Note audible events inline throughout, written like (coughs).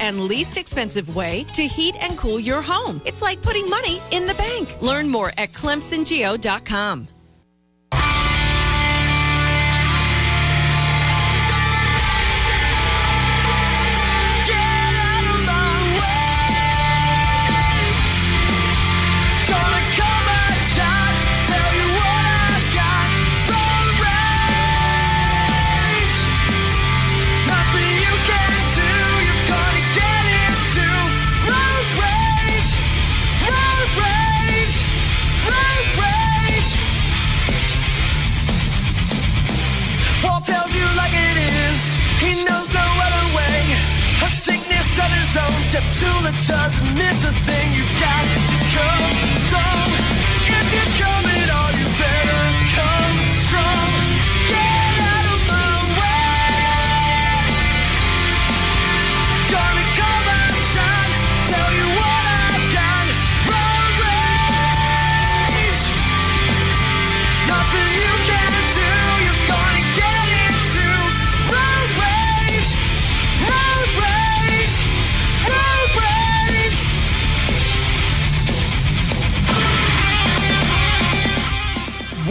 and least expensive way to heat and cool your home. It's like putting money in the bank. Learn more at clemsongeo.com. Deptula doesn't miss a thing. You got to come strong. If you're coming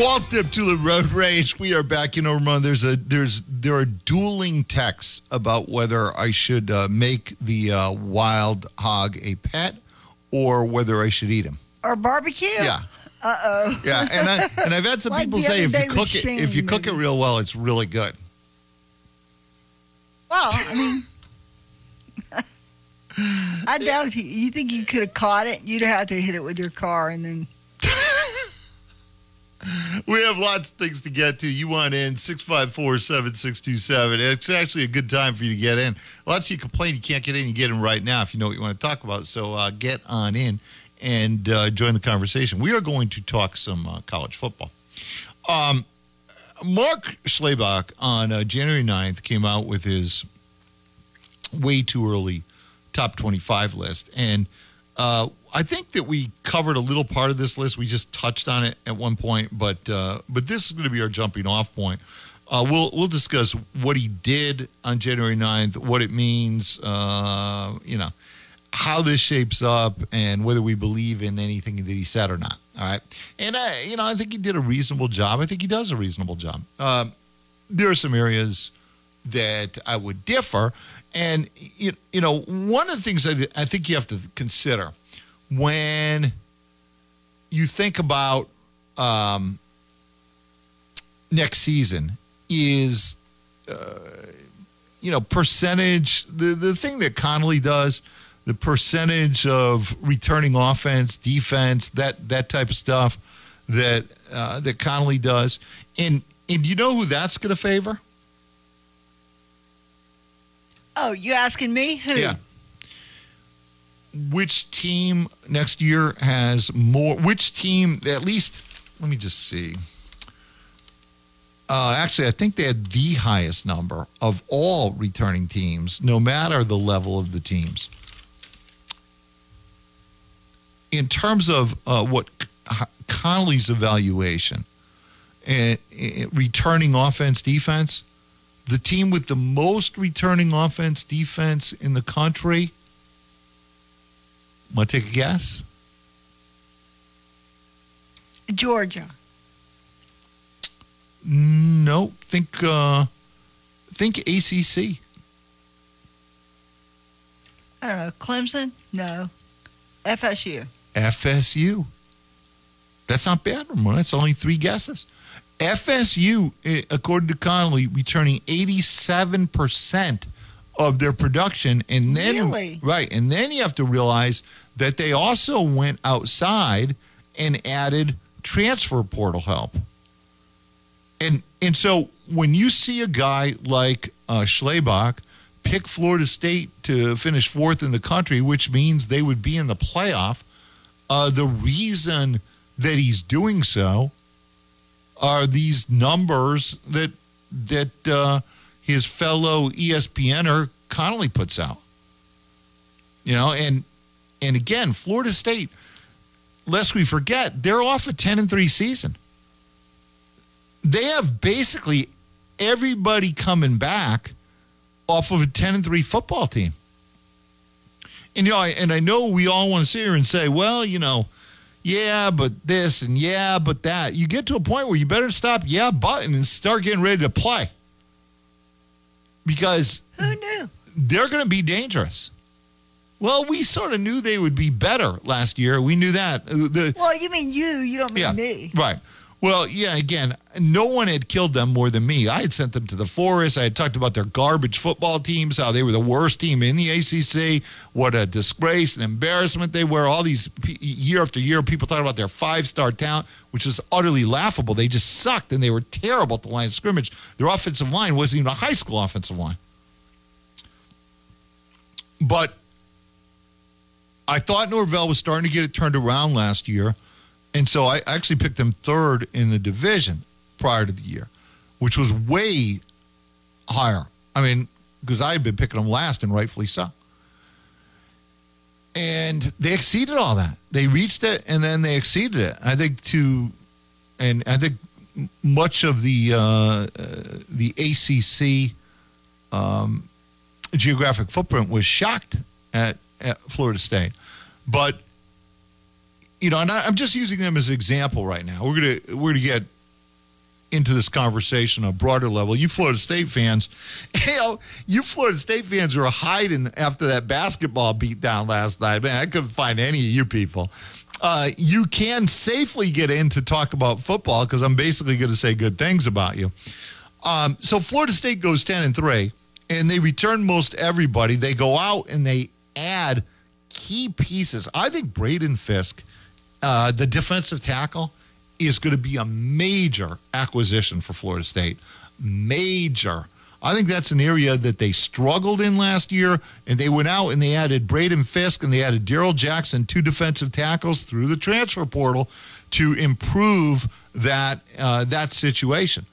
Dip to the Road Rage. We are back. You know, Ramon, there's a there's there are dueling texts about whether I should uh, make the uh, wild hog a pet or whether I should eat him. Or barbecue. Yeah. Uh oh. Yeah, and I and I've had (laughs) some Like people say if you cook it if you Shane, cook it real well, it's really good. Well, I mean, (laughs) I doubt if you, you think you could have caught it, you'd have to hit it with your car and then. We have lots of things to get to. You want in 654 7627. It's actually a good time for you to get in. Lots of you complain you can't get in. You get in right now if you know what you want to talk about. So uh, get on in and uh, join the conversation. We are going to talk some uh, college football. Um, Mark Schlabach on uh, January 9th came out with his way too early top 25 list. And uh, I think that we covered a little part of this list. We just touched on it at one point, but uh, but this is going to be our jumping off point. Uh, we'll we'll discuss what he did on January 9th, what it means, uh, you know, how this shapes up, and whether we believe in anything that he said or not. All right, and I, you know, I think he did a reasonable job. I think he does a reasonable job. Um, there are some areas that I would differ. And, you, you know, one of the things I, I think you have to consider when you think about um, next season is, uh, you know, percentage, the, the thing that Connelly does, the percentage of returning offense, defense, that, that type of stuff that, uh, that Connelly does. And, and do you know who that's going to favor? Oh, you asking me? Who? Yeah. Which team next year has more? Which team, at least, let me just see. Uh, actually, I think they had the highest number of all returning teams, no matter the level of the teams. In terms of uh, what Connelly's evaluation, uh, uh, returning offense, defense, the team with the most returning offense defense in the country. Want to take a guess? Georgia. No, think uh, think ACC. I don't know. Clemson? No. FSU. FSU. That's not bad, Ramon. That's only three guesses. FSU, eh, according to Connelly, returning 87% of their production. And then, Really? right. And then you have to realize that they also went outside and added transfer portal help. And, and so when you see a guy like uh, Schlabach pick Florida State to finish fourth in the country, which means they would be in the playoff, uh, the reason that he's doing so are these numbers that that uh, his fellow ESPNer Connelly puts out. You know, and and again, Florida State, lest we forget, they're off a ten and three season. They have basically everybody coming back off of a ten and three football team. And you know, I, and I know we all want to sit here and say, well, you know, yeah, but this and yeah, but that. You get to a point where you better stop yeah, button and start getting ready to play because Who knew? they're going to be dangerous. Well, we sort of knew they would be better last year. We knew that. Uh, The, Well, you mean you? You don't mean yeah, me. right. Well, yeah, again, no one had killed them more than me. I had sent them to the forest. I had talked about their garbage football teams, how they were the worst team in the ACC, what a disgrace and embarrassment they were. All these year after year, people talking about their five star talent, which is utterly laughable. They just sucked and they were terrible at the line of scrimmage. Their offensive line wasn't even a high school offensive line. But I thought Norvell was starting to get it turned around last year. And so I actually picked them third in the division prior to the year, which was way higher. I mean, because I had been picking them last and rightfully so. And they exceeded all that. They reached it and then they exceeded it. I think to, and I think much of the uh, uh, the ACC um, geographic footprint was shocked at, at Florida State, but you know, and I, I'm just using them as an example right now. We're gonna we're gonna get into this conversation on a broader level. You Florida State fans, (laughs) you know, you Florida State fans are hiding after that basketball beat down last night. Man, I couldn't find any of you people. Uh, you can safely get in to talk about football because I'm basically going to say good things about you. Um, so Florida State goes 10 and 3, and they return most everybody. They go out and they add key pieces. I think Braden Fiske, uh, the defensive tackle, is going to be a major acquisition for Florida State. Major. I think that's an area that they struggled in last year, and they went out and they added Braden Fiske and they added Darrell Jackson, two defensive tackles through the transfer portal to improve that uh, that situation.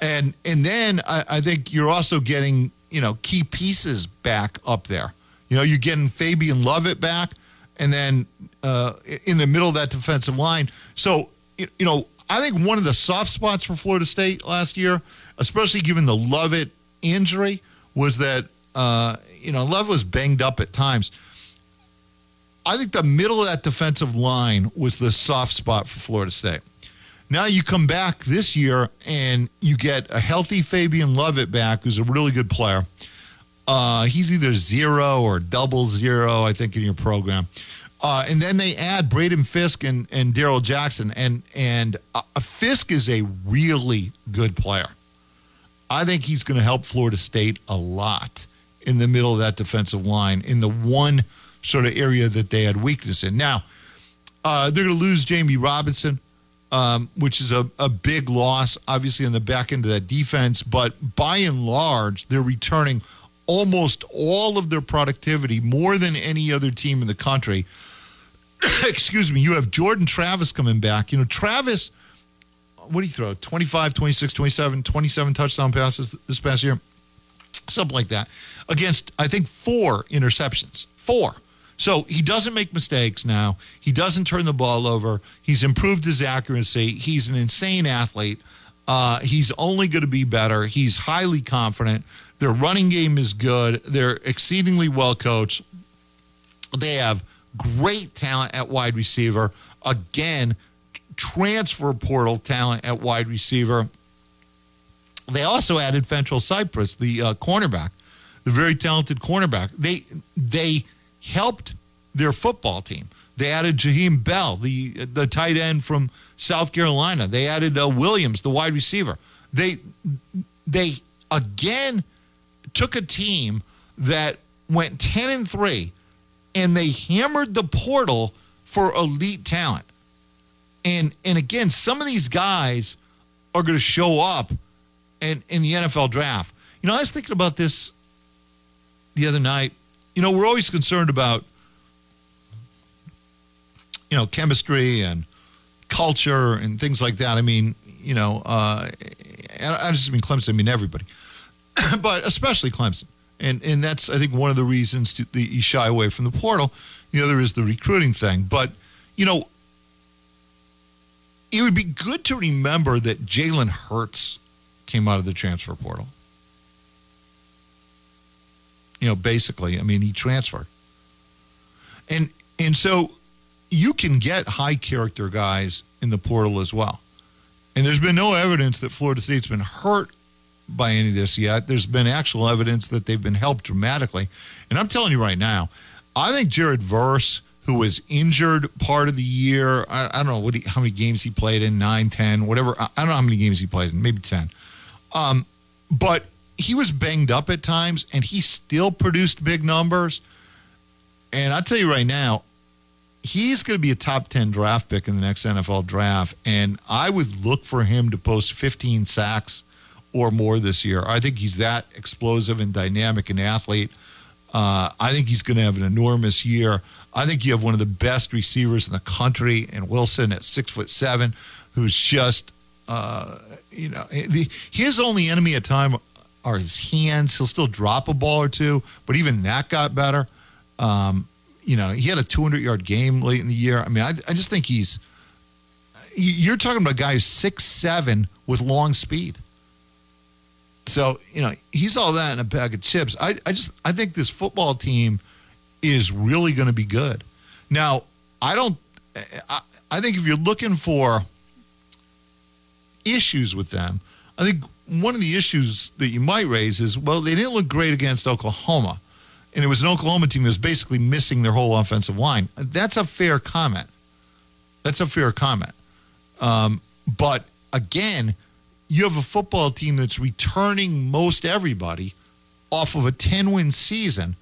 And and then I, I think you're also getting you know key pieces back up there. You know, you're getting Fabian Lovett back, and then uh, in the middle of that defensive line. So you know, I think one of the soft spots for Florida State last year, especially given the Lovett injury, was that uh, you know Love was banged up at times. I think the middle of that defensive line was the soft spot for Florida State. Now you come back this year and you get a healthy Fabian Lovett back, who's a really good player. Uh, he's either zero or double zero, I think, in your program. Uh, and then they add Braden Fiske and, and Darrell Jackson, and and uh, Fiske is a really good player. I think he's going to help Florida State a lot in the middle of that defensive line in the one sort of area that they had weakness in. Now, uh, they're going to lose Jammie Robinson, um, which is a, a big loss, obviously, on the back end of that defense. But by and large, they're returning almost all of their productivity, more than any other team in the country. (coughs) Excuse me. You have Jordan Travis coming back. You know, Travis, what do you throw? 25, 26, 27, 27 touchdown passes this past year? Something like that. Against, I think, four interceptions. Four. So he doesn't make mistakes now. He doesn't turn the ball over. He's improved his accuracy. He's an insane athlete. Uh, he's only going to be better. He's highly confident. Their running game is good. They're exceedingly well coached. They have great talent at wide receiver. Again, transfer portal talent at wide receiver. They also added Fentrell Cypress, the uh, cornerback, the very talented cornerback. They they helped their football team. They added Jaheim Bell, the the tight end from South Carolina. They added uh, Williams, the wide receiver. They they again took a team that went ten and three, and they hammered the portal for elite talent. And and again, some of these guys are going to show up in in the NFL draft. You know, I was thinking about this the other night. You know, we're always concerned about you know chemistry and culture and things like that. I mean, you know, uh, and I just mean Clemson. I mean everybody, (coughs) but especially Clemson. And and that's I think one of the reasons to, you shy away from the portal. The other is the recruiting thing. But you know, it would be good to remember that Jalen Hurts came out of the transfer portal. You know, basically, I mean, he transferred. And and so you can get high character guys in the portal as well. And there's been no evidence that Florida State's been hurt by any of this yet. There's been actual evidence that they've been helped dramatically. And I'm telling you right now, I think Jared Verse, who was injured part of the year, I, I don't know what he, how many games he played in, nine, ten, whatever. I, I don't know how many games he played in, maybe 10. Um, but he was banged up at times and he still produced big numbers. And I'll tell you right now, he's going to be a top 10 draft pick in the next NFL draft. And I would look for him to post 15 sacks or more this year. I think he's that explosive and dynamic an athlete. Uh, I think he's going to have an enormous year. I think you have one of the best receivers in the country, and Wilson at six foot seven, who's just, uh, you know, the, his only enemy at time are his hands. He'll still drop a ball or two, but even that got better. Um, you know, he had a 200 yard game late in the year. I mean, I, I just think he's. You're talking about a guy who's six seven with long speed. So you know he's all that in a bag of chips. I, I just I think this football team is really going to be good. Now I don't. I, I think if you're looking for issues with them, I think one of the issues that you might raise is well they didn't look great against Oklahoma and it was an Oklahoma team that was basically missing their whole offensive line. That's a fair comment. That's a fair comment. Um, but again, you have a football team that's returning most everybody off of a 10 win season,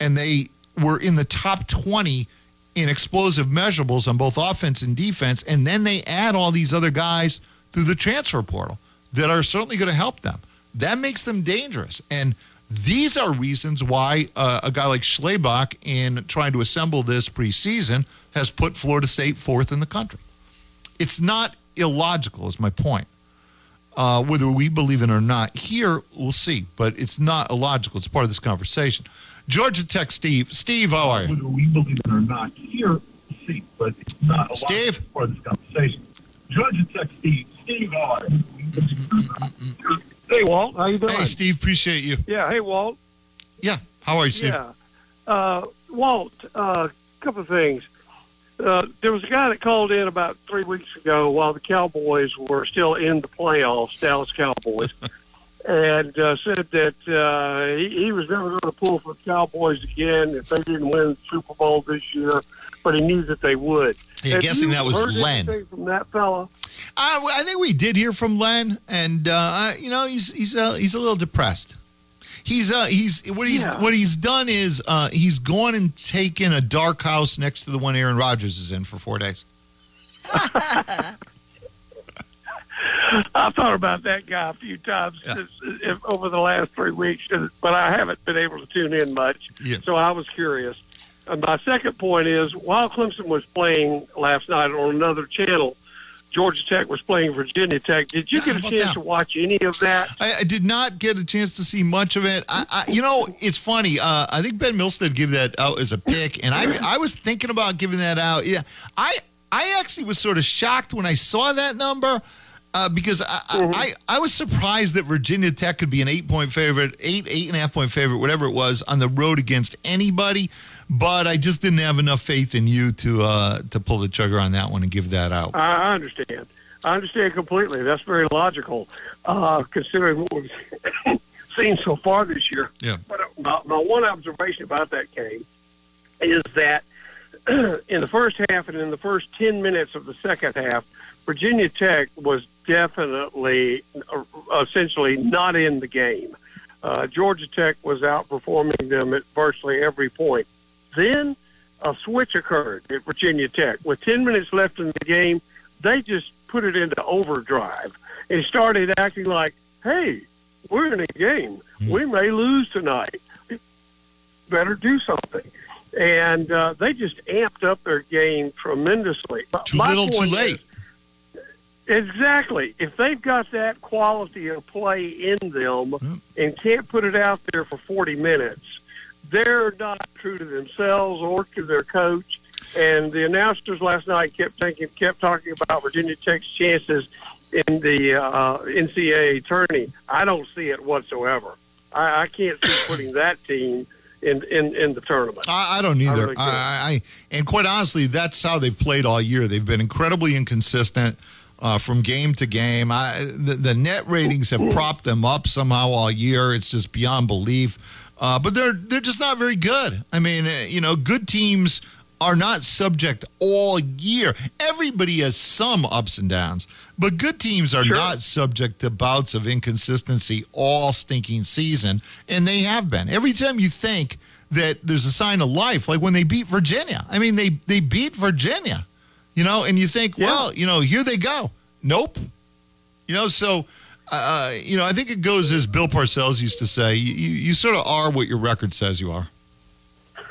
and they were in the top 20 in explosive measurables on both offense and defense. And then they add all these other guys through the transfer portal that are certainly going to help them. That makes them dangerous. And these are reasons why uh, a guy like Schlabach, in trying to assemble this preseason, has put Florida State fourth in the country. It's not illogical, is my point. Uh, whether we believe it or not, here we'll see, but it's not illogical. It's part of this conversation. Georgia Tech, Steve. Steve, how are you? Whether we believe it or not, here we'll see, but it's not illogical. Steve? It's part of this conversation. Georgia Tech, Steve. Steve, how are you? Hey, Walt, how you doing? Hey, Steve, appreciate you. Yeah, hey, Walt. Yeah, how are you, Steve? Yeah. Uh, Walt, a uh, couple of things. Uh, there was a guy that called in about three weeks ago while the Cowboys were still in the playoffs, Dallas Cowboys, (laughs) and uh, said that uh, he, he was never going to pull for the Cowboys again if they didn't win the Super Bowl this year, but he knew that they would. Yeah, Have guessing that was Len. From that fella? Uh, I think we did hear from Len, and uh, you know he's he's uh, he's a little depressed. He's uh he's what he's Yeah. what he's done is uh, he's gone and taken a dark house next to the one Aaron Rodgers is in for four days. (laughs) I thought about that guy a few times Yeah. if, over the last three weeks, but I haven't been able to tune in much. Yeah. So I was curious. And my second point is, while Clemson was playing last night on another channel, Georgia Tech was playing Virginia Tech. Did you get a chance that? to watch any of that? I, I did not get a chance to see much of it. I, I you know, it's funny. Uh, I think Ben Milstead gave that out as a pick, and I I was thinking about giving that out. Yeah, I I actually was sort of shocked when I saw that number. Uh, because I, I, I, I was surprised that Virginia Tech could be an eight point favorite, eight, eight and a half point favorite, whatever it was, on the road against anybody. But I just didn't have enough faith in you to uh, to pull the trigger on that one and give that out. I understand. I understand completely. That's very logical, uh, considering what we've (laughs) seen so far this year. Yeah. But uh, my, my one observation about that game is that (clears throat) in the first half and in the first 10 minutes of the second half, Virginia Tech was definitely, uh, essentially, not in the game. Uh, Georgia Tech was outperforming them at virtually every point. Then a switch occurred at Virginia Tech. With 10 minutes left in the game, they just put it into overdrive and started acting like, hey, we're in a game. We may lose tonight. Better do something. And uh, they just amped up their game tremendously. Too my little, too late. is- Exactly. If they've got that quality of play in them and can't put it out there for 40 minutes, they're not true to themselves or to their coach. And the announcers last night kept thinking, kept talking about Virginia Tech's chances in the uh, NCAA tourney. I don't see it whatsoever. I, I can't see (coughs) putting that team in in, in the tournament. I, I don't either. I, do. I, I and quite honestly, that's how they've played all year. They've been incredibly inconsistent uh, from game to game. I, the, the net ratings have propped them up somehow all year. It's just beyond belief. Uh, but they're they're just not very good. I mean, uh, you know, good teams are not subject all year. Everybody has some ups and downs, but good teams are Sure. not subject to bouts of inconsistency all stinking season, and they have been. Every time you think that there's a sign of life, like when they beat Virginia. I mean, they they beat Virginia, you know, and you think, Yeah. well, you know, here they go. Nope. You know, so uh, you know, I think it goes as Bill Parcells used to say, you, you, you sort of are what your record says you are. (laughs)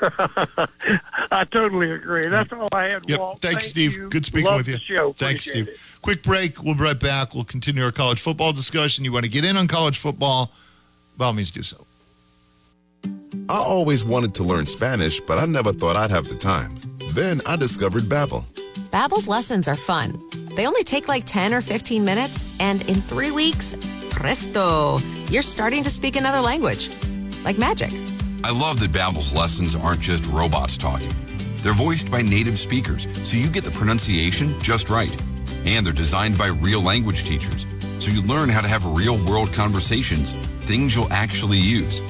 I totally agree. That's all I had. Yep. Walt. Thanks, Thank Steve. you. Good speaking Love with you. The show. Thanks, Appreciate Steve. it. Quick break. We'll be right back. We'll continue our college football discussion. You want to get in on college football? By all means, do so. I always wanted to learn Spanish, but I never thought I'd have the time. Then I discovered Babbel. Babbel's lessons are fun. They only take like 10 or 15 minutes, and in three weeks, presto, you're starting to speak another language. Like magic. I love that Babbel's lessons aren't just robots talking. They're voiced by native speakers, so you get the pronunciation just right. And they're designed by real language teachers, so you learn how to have real world conversations, things you'll actually use.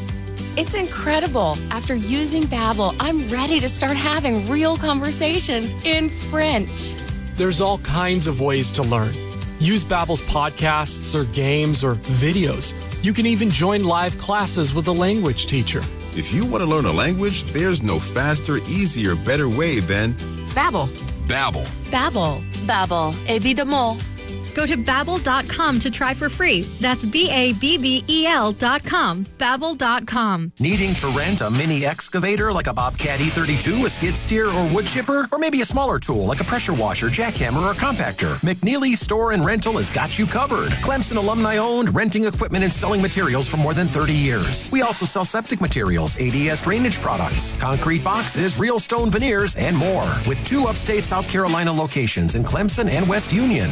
It's incredible. After using Babbel, I'm ready to start having real conversations in French. There's all kinds of ways to learn. Use Babbel's podcasts or games or videos. You can even join live classes with a language teacher. If you want to learn a language, there's no faster, easier, better way than Babbel. Babbel. Babbel. Babbel. Évidemment. Go to babbel.com to try for free. That's B A B B E L dot com. Babbel.com. Needing to rent a mini excavator like a Bobcat E32, a skid steer, or wood chipper? Or maybe a smaller tool like a pressure washer, jackhammer, or compactor? McNeely Store and Rental has got you covered. Clemson alumni owned, renting equipment and selling materials for more than 30 years. We also sell septic materials, ADS drainage products, concrete boxes, real stone veneers, and more. With two upstate South Carolina locations in Clemson and West Union.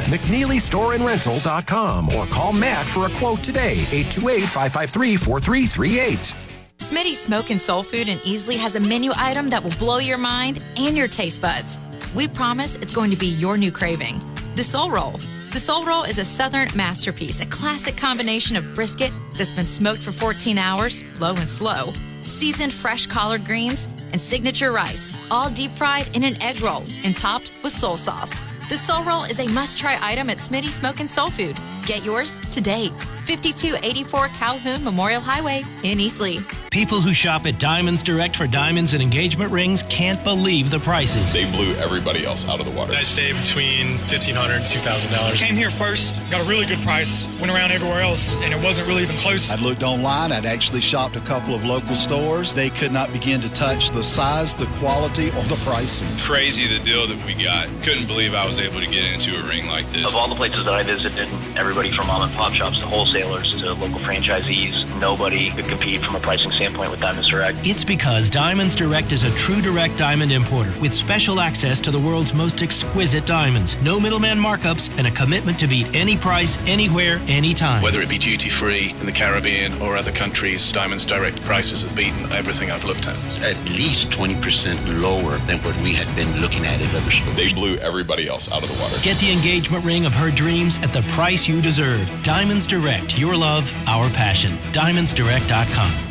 McNeelyStoreandRental.com or call Matt for a quote today, 828 553 4338. Smitty's Smoke and Soul Food in Easley has a menu item that will blow your mind and your taste buds. We promise it's going to be your new craving. The Soul Roll. The Soul Roll is a southern masterpiece, a classic combination of brisket that's been smoked for 14 hours, low and slow, seasoned fresh collard greens, and signature rice, all deep fried in an egg roll and topped with soul sauce. The Soul Roll is a must try item at Smitty Smoke and Soul Food. Get yours today. 5284 Calhoun Memorial Highway in Easley. People who shop at Diamonds Direct for diamonds and engagement rings can't believe the prices. They blew everybody else out of the water. I saved between $1,500 and $2,000. Came here first, got a really good price, went around everywhere else, and it wasn't really even close. I'd looked online. I'd actually shopped a couple of local stores. They could not begin to touch the size, the quality, or the pricing. Crazy the deal that we got. Couldn't believe I was able to get into a ring like this. Of all the places that I visited, everybody from mom and pop shops to wholesalers to local franchisees, nobody could compete from a pricing standpoint with Diamonds Direct. It's because Diamonds Direct is a true direct diamond importer with special access to the world's most exquisite diamonds. No middleman markups and a commitment to beat any price, anywhere, anytime. Whether it be duty free in the Caribbean or other countries, Diamonds Direct prices have beaten everything I've looked at. At least 20% lower than what we had been looking at at other stores. They blew everybody else out of the water. Get the engagement ring of her dreams at the price you deserve. Diamonds Direct, your love, our passion. DiamondsDirect.com.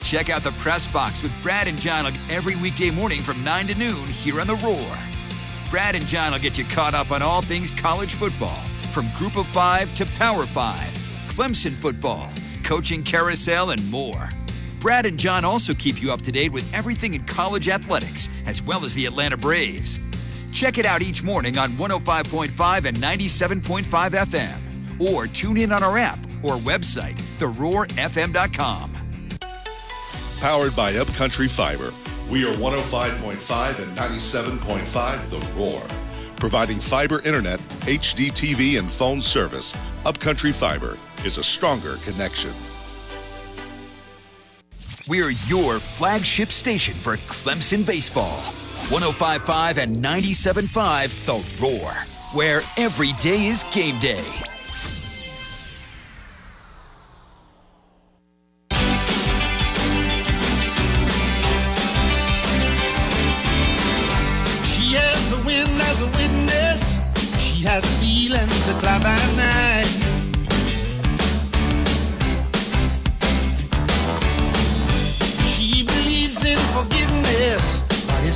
Check out the Press Box with Brad and John every weekday morning from 9 to noon here on The Roar. Brad and John will get you caught up on all things college football, from Group of Five to Power Five, Clemson football, coaching carousel, and more. Brad and John also keep you up to date with everything in college athletics, as well as the Atlanta Braves. Check it out each morning on 105.5 and 97.5 FM, or tune in on our app or website, theroarfm.com. Powered by Upcountry Fiber. We are 105.5 and 97.5 The Roar. Providing fiber internet, HD TV, and phone service, Upcountry Fiber is a stronger connection. We're your flagship station for Clemson baseball. 1055 and 975 The Roar, where every day is game day.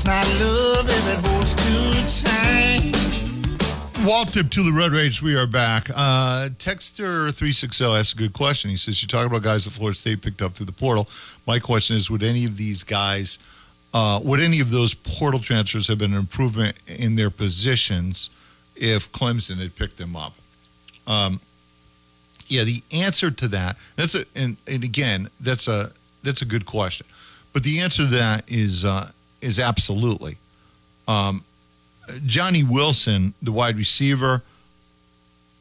Love if it holds too tight. Tip to the Red Rage. We are back. Uh, Texter three six zero asks a good question. He says you talk about guys that Florida State picked up through the portal. My question is, would any of these guys, uh, would any of those portal transfers have been an improvement in their positions if Clemson had picked them up? Um, yeah, the answer to that that's a and, and again that's a that's a good question, but the answer to that is uh, is absolutely. Um, Johnny Wilson, the wide receiver,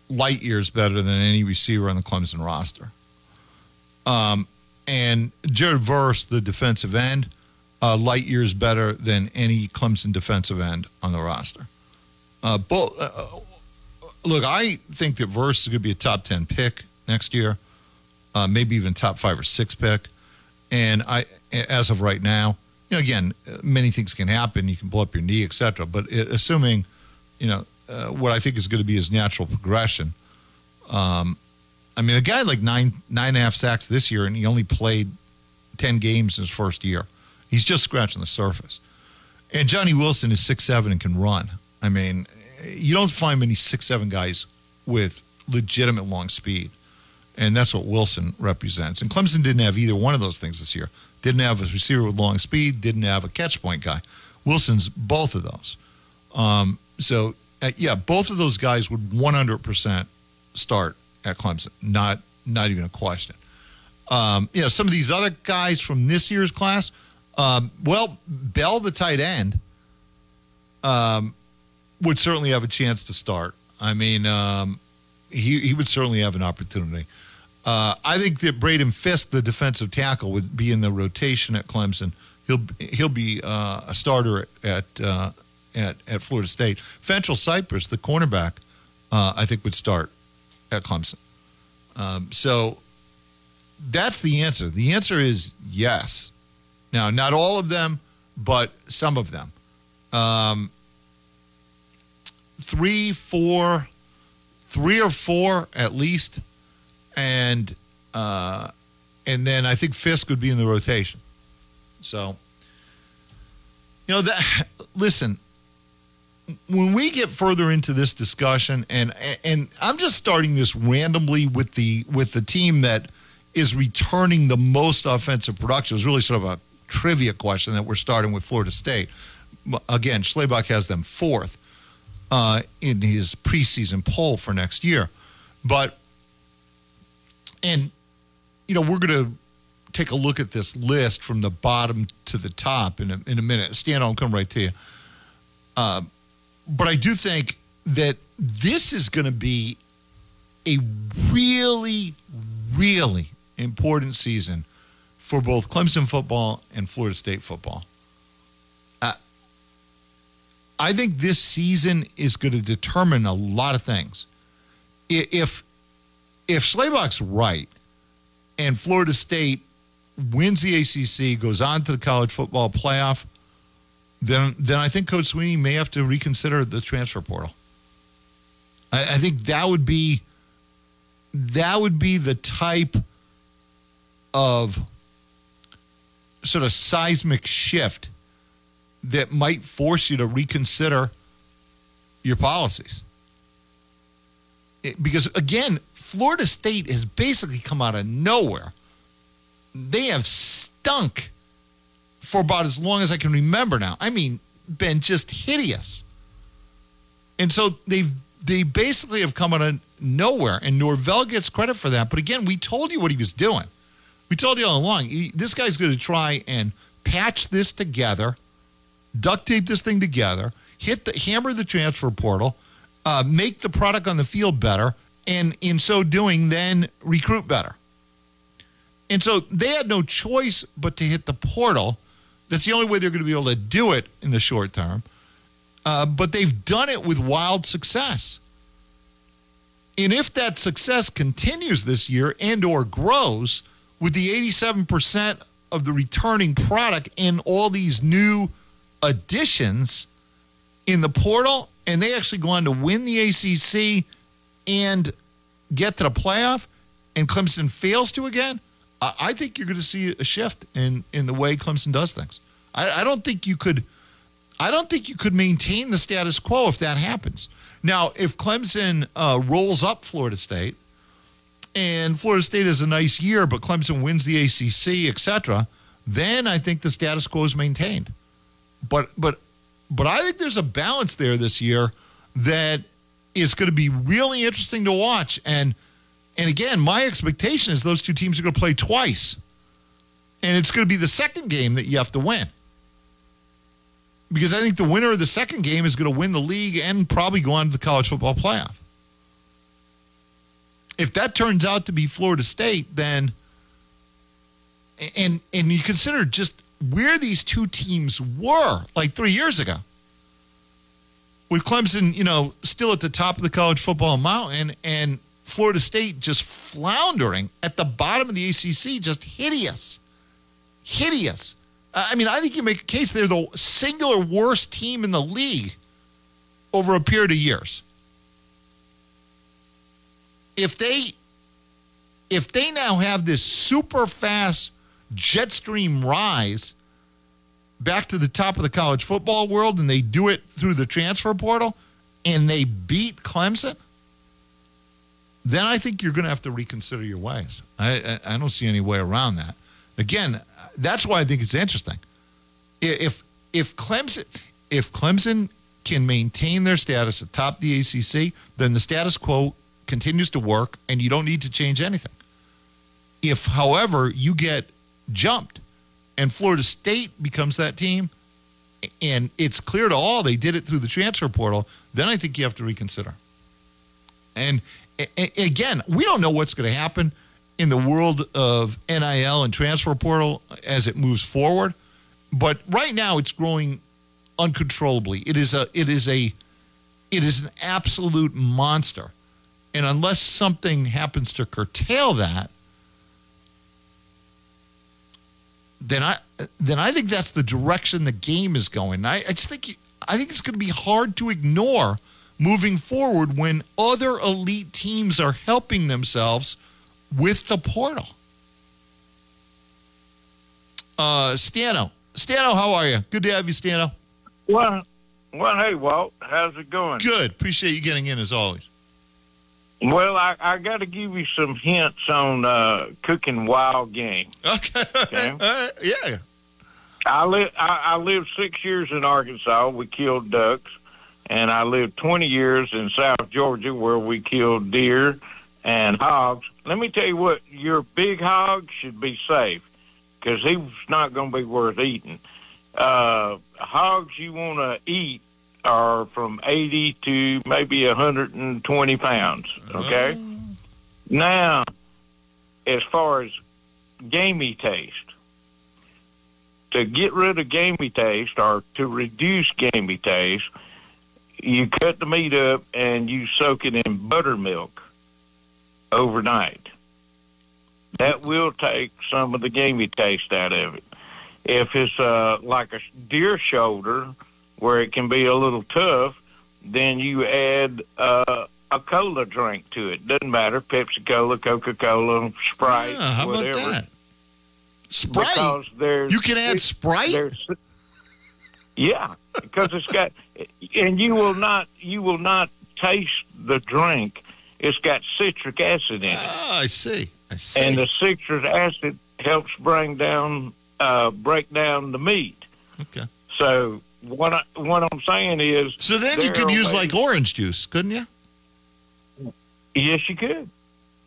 light years better than any receiver on the Clemson roster. Um, and Jared Verse, the defensive end, uh, light years better than any Clemson defensive end on the roster. Uh, both, uh, look, I think that Verse is going to be a top 10 pick next year, uh, maybe even top five or six pick. And I, as of right now, you know, again, many things can happen. You can blow up your knee, etc. But uh, assuming, you know, uh, what I think is going to be his natural progression. Um, I mean, a guy like nine nine and a half sacks this year, and he only played ten games in his first year. He's just scratching the surface. And Johnny Wilson is six seven and can run. I mean, you don't find many six seven guys with legitimate long speed, and that's what Wilson represents. And Clemson didn't have either one of those things this year. Didn't have a receiver with long speed. Didn't have a catch point guy. Wilson's both of those. Um, so uh, yeah, both of those guys would 100% start at Clemson. Not not even a question. Um, you know, some of these other guys from this year's class. Um, well, Bell, the tight end, um, would certainly have a chance to start. I mean, um, he he would certainly have an opportunity. Uh, I think that Braden Fiske, the defensive tackle, would be in the rotation at Clemson. He'll he'll be uh, a starter at uh, at at Florida State. Fentrell Cypress, the cornerback, uh, I think would start at Clemson. Um, so that's the answer. The answer is yes. Now, not all of them, but some of them. Um, three, four, three or four at least and uh, and then I think Fiske would be in the rotation. So, you know that. (sighs) Listen, when we get further into this discussion, and and I'm just starting this randomly with the with the team that is returning the most offensive production. It's really sort of a trivia question that we're starting with Florida State. Again, Schlabach has them fourth uh, in his preseason poll for next year, but and you know we're going to take a look at this list from the bottom to the top in a, in a minute. Stan, I'll come right to you. Uh, but I do think that this is going to be a really, really important season for both Clemson football and Florida State football. Uh, I think this season is going to determine a lot of things. If if Schlabach's right and Florida State wins the ACC, goes on to the college football playoff, then then I think Coach Sweeney may have to reconsider the transfer portal. I, I think that would be that would be the type of sort of seismic shift that might force you to reconsider your policies. It, because again, Florida State has basically come out of nowhere. They have stunk for about as long as I can remember now. I mean, been just hideous. And so they've they basically have come out of nowhere, and Norvell gets credit for that. But again, we told you what he was doing. We told you all along. He, this guy's going to try and patch this together, duct tape this thing together, hit the hammer the transfer portal, uh, make the product on the field better, and in so doing, then recruit better. And so they had no choice but to hit the portal. That's the only way they're going to be able to do it in the short term. Uh, but they've done it with wild success. And if that success continues this year and or grows with the 87% of the returning product and all these new additions in the portal, and they actually go on to win the ACC and get to the playoff and Clemson fails to again, I, I think you're going to see a shift in, in the way Clemson does things. I, I don't think you could I don't think you could maintain the status quo if that happens. Now, if Clemson uh, rolls up Florida State, and Florida State has a nice year, but Clemson wins the ACC, etc., then I think the status quo is maintained. But but but I think there's a balance there this year that is going to be really interesting to watch. And and again, my expectation is those two teams are going to play twice, and it's going to be the second game that you have to win. Because I think the winner of the second game is going to win the league and probably go on to the college football playoff. If that turns out to be Florida State, then and and you consider just where these two teams were like three years ago. With Clemson, you know, still at the top of the college football mountain and Florida State just floundering at the bottom of the ACC, just hideous. Hideous. I mean, I think you make a case they're the singular worst team in the league over a period of years. If they if they now have this super fast jet stream rise back to the top of the college football world and they do it through the transfer portal and they beat Clemson, then I think you're going to have to reconsider your ways. I, I, I don't see any way around that. Again, that's why I think it's interesting. If if Clemson if Clemson can maintain their status atop the ACC, then the status quo continues to work, and you don't need to change anything. If, however, you get jumped and Florida State becomes that team, and it's clear to all they did it through the transfer portal, then I think you have to reconsider. And again, we don't know what's going to happen in the world of NIL and transfer portal as it moves forward, but right now it's growing uncontrollably. It is a it is a it is an absolute monster. And unless something happens to curtail that, then I then I think that's the direction the game is going. I, I just think I think it's going to be hard to ignore moving forward when other elite teams are helping themselves with the portal. Uh, Stano, Stano, how are you? Good to have you, Stano. Well, well, hey, Walt, how's it going? Good. Appreciate you getting in as always. Well, I, I got to give you some hints on uh, cooking wild game. Okay. (laughs) okay? yeah. I, li- I, I lived six years in Arkansas. We killed ducks. And I lived 20 years in South Georgia where we killed deer and hogs. Let me tell you what, your big hog should be safe because he's not going to be worth eating. Uh, hogs you want to eat are from 80 to maybe 120 pounds. Okay. Oh. Now, as far as gamey taste, to get rid of gamey taste or to reduce gamey taste, you cut the meat up and you soak it in buttermilk overnight. That will take some of the gamey taste out of it. If it's uh, like a deer shoulder, where it can be a little tough, then you add uh, a cola drink to it. Doesn't matter, Pepsi Cola, Coca Cola, Sprite, Yeah, how about whatever. that? Sprite? Because there's You can add Sprite? Yeah, because it's got, and you will not, you will not taste the drink. It's got citric acid in it. Ah, I see. I see. And the citric acid helps bring down, uh, break down the meat. Okay. So what I, what I'm saying is, So then you could use like orange juice, couldn't you? Yes, you could.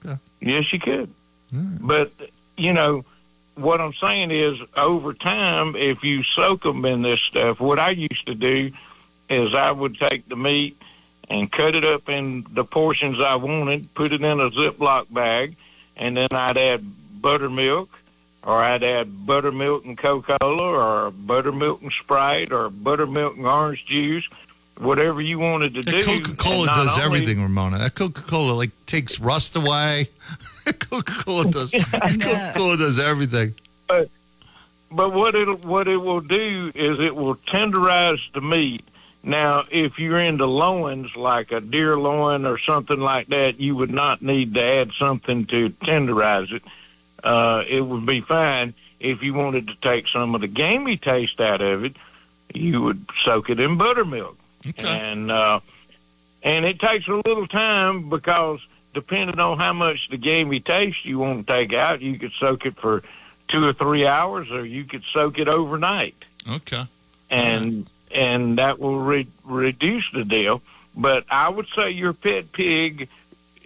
Okay. Yes, you could. But you know what I'm saying is, over time, if you soak them in this stuff, what I used to do is I would take the meat and cut it up in the portions I wanted, put it in a Ziploc bag, and then I'd add buttermilk, or I'd add buttermilk and Coca-Cola, or buttermilk and Sprite, or buttermilk and orange juice, whatever you wanted to do. Coca Cola does only- everything, Ramona. That Coca Cola like takes rust away. (laughs) Coca Cola does. (laughs) Coca Cola does everything. But but what it what it will do is it will tenderize the meat. Now, if you're into loins like a deer loin or something like that, you would not need to add something to tenderize it. Uh, it would be fine if you wanted to take some of the gamey taste out of it. you would soak it in buttermilk. And uh, and it takes a little time because depending on how much the gamey taste you want to take out, you could soak it for two or three hours, or you could soak it overnight, Okay. and and that will re- reduce the deal. But I would say your pet pig,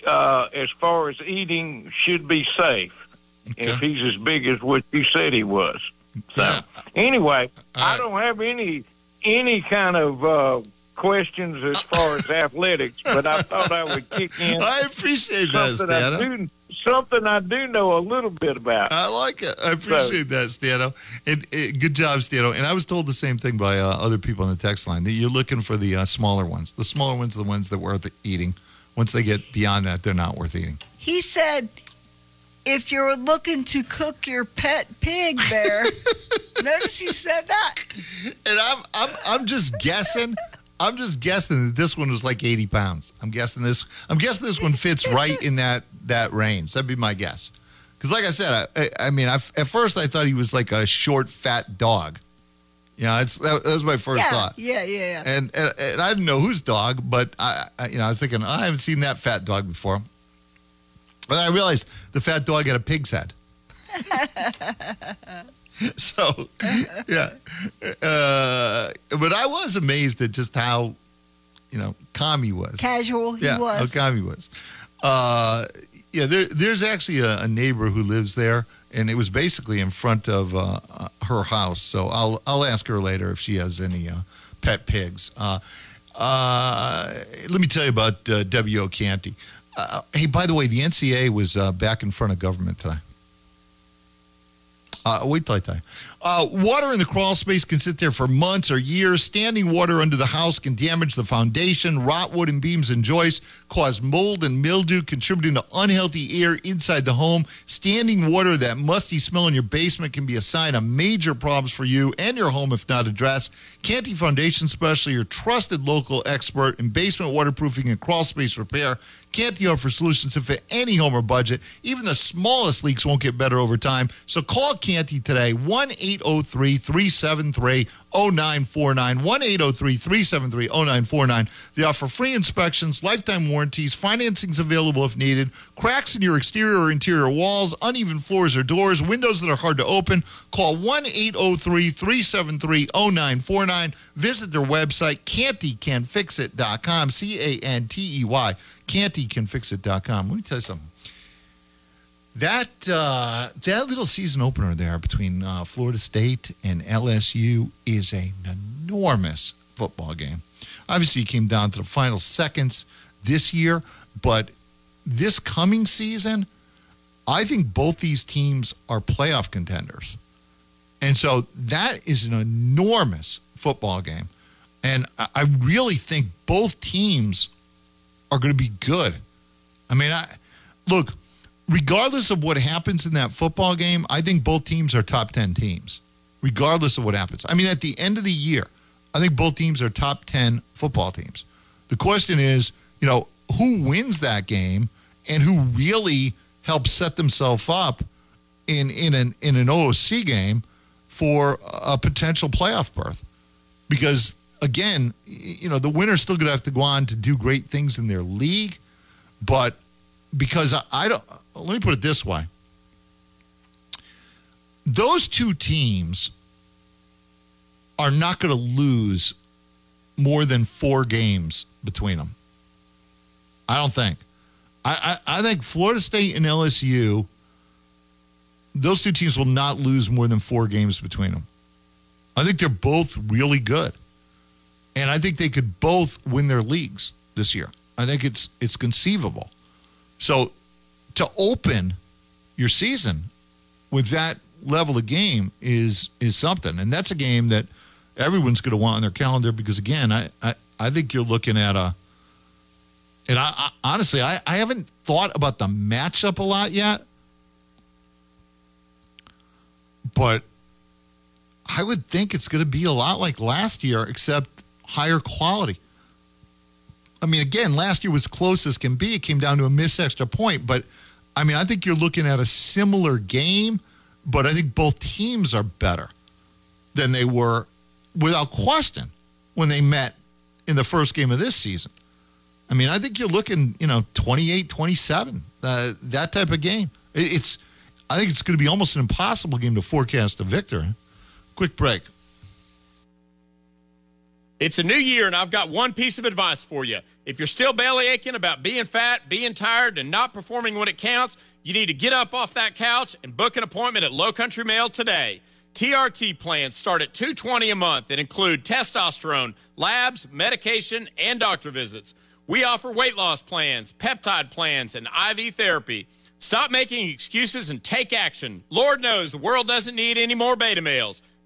uh, as far as eating, should be safe if he's as big as what you said he was. So anyway, I don't have any any kind of uh, questions as far as athletics, but I thought I would kick in. (laughs) I appreciate that, something I Stano. do, something I do know a little bit about. I like it. I appreciate that, Stano. And, uh, good job, Stano. And I was told the same thing by uh, other people on the text line that you're looking for the uh, smaller ones. The smaller ones are the ones that are worth eating. Once they get beyond that, they're not worth eating. He said, if you're looking to cook your pet pig there, (laughs) notice he said that. And I'm I'm I'm just guessing. I'm just guessing that this one was like 80 pounds. I'm guessing this. I'm guessing this one fits right in that that range. That'd be my guess. Because, like I said, I, I, I mean, I, at first I thought he was like a short, fat dog. You know, it's that, that was my first yeah, thought. yeah, yeah, yeah. And, and and I didn't know whose dog, but I, I you know I was thinking oh, I haven't seen that fat dog before. But I realized the fat dog had a pig's head. (laughs) so yeah. Uh, but i was amazed at just how you know calm he was. Casual he yeah was. how calm he was. Uh, yeah there, there's actually a, a neighbor who lives there and it was basically in front of uh, uh, her house. So i'll i'll ask her later if she has any uh, pet pigs. Uh, uh, let me tell you about uh, w.o cantey uh, hey by the way the NCAA was uh, back in front of government today uh, wait till I tell you. Uh, water in the crawl space can sit there for months or years. Standing water under the house can damage the foundation, rot wood and beams and joists, cause mold and mildew, contributing to unhealthy air inside the home. Standing water, that musty smell in your basement, can be a sign of major problems for you and your home if not addressed. Cantey Foundation Specialist, your trusted local expert in basement waterproofing and crawl space repair. Cantey offers solutions to fit any home or budget. Even the smallest leaks won't get better over time. So call Cantey today, 1 803 373 0949. 1 803 373 0949. They offer free inspections, lifetime warranties, financing's available if needed, cracks in your exterior or interior walls, uneven floors or doors, windows that are hard to open. Call 1 803 373 0949. Visit their website, canteycanfixit.com. C A N T E Y. Canteycanfixit.com. Let me tell you something. That uh, that little season opener there between uh, Florida State and LSU is an enormous football game. Obviously, it came down to the final seconds this year, but this coming season, I think both these teams are playoff contenders. And so that is an enormous football game. And I I really think both teams are going to be good. I mean, I look, regardless of what happens in that football game, I think both teams are top 10 teams, regardless of what happens. I mean, at the end of the year, I think both teams are top 10 football teams. The question is, you know, who wins that game and who really helps set themselves up in in an in an OOC game for a potential playoff berth. Because again, you know, the winner's still going to have to go on to do great things in their league, but because I, I don't let me put it this way. Those two teams are not going to lose more than four games between them. I don't think. I, I, I think Florida State and LSU, those two teams will not lose more than four games between them. I think they're both really good. And I think they could both win their leagues this year. I think it's it's conceivable. So to open your season with that level of game is is something. And that's a game that everyone's going to want on their calendar because again, I, I, I think you're looking at a and I, I honestly I, I haven't thought about the matchup a lot yet. But I would think it's going to be a lot like last year, except higher quality. I mean, again, last year was close as can be. It came down to a missed extra point. But I mean, I think you're looking at a similar game, but I think both teams are better than they were without question when they met in the first game of this season. I mean, I think you're looking, you know, 28 27, uh, that type of game. It, it's, I think it's going to be almost an impossible game to forecast a victor. Quick break. It's a new year, and I've got one piece of advice for you. If you're still belly aching about being fat, being tired, and not performing when it counts, you need to get up off that couch and book an appointment at Lowcountry Male today. TRT plans start at 220 a month and include testosterone, labs, medication, and doctor visits. We offer weight loss plans, peptide plans, and IV therapy. Stop making excuses and take action. Lord knows the world doesn't need any more beta males.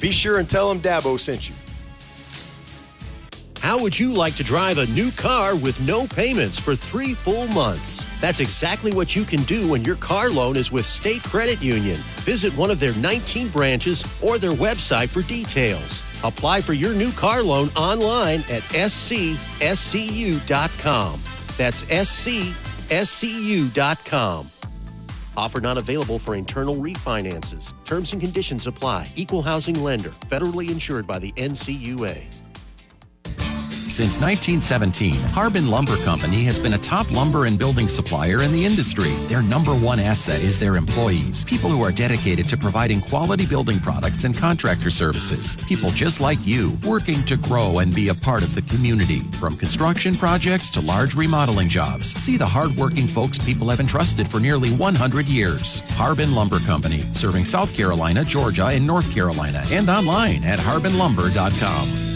Be sure and tell them Dabo sent you. How would you like to drive a new car with no payments for three full months? That's exactly what you can do when your car loan is with State Credit Union. Visit one of their 19 branches or their website for details. Apply for your new car loan online at scscu.com. That's scscu.com. Offer not available for internal refinances. Terms and conditions apply. Equal housing lender. Federally insured by the NCUA. Since 1917, Harbin Lumber Company has been a top lumber and building supplier in the industry. Their number one asset is their employees, people who are dedicated to providing quality building products and contractor services. People just like you, working to grow and be a part of the community. From construction projects to large remodeling jobs, see the hardworking folks people have entrusted for nearly 100 years. Harbin Lumber Company, serving South Carolina, Georgia, and North Carolina, and online at harbinlumber.com.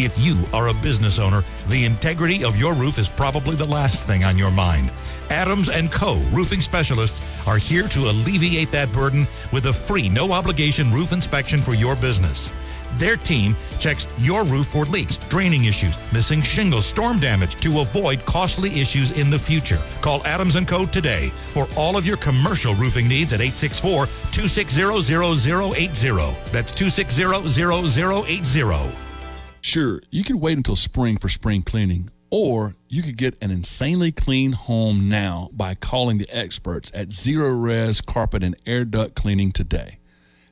If you are a business owner, the integrity of your roof is probably the last thing on your mind. Adams and Co. roofing specialists are here to alleviate that burden with a free no obligation roof inspection for your business. Their team checks your roof for leaks, draining issues, missing shingles, storm damage to avoid costly issues in the future. Call Adams Co. today for all of your commercial roofing needs at 864-260-0080. That's 260-0080. Sure, you could wait until spring for spring cleaning, or you could get an insanely clean home now by calling the experts at Zerorez Carpet and Air Duct Cleaning today.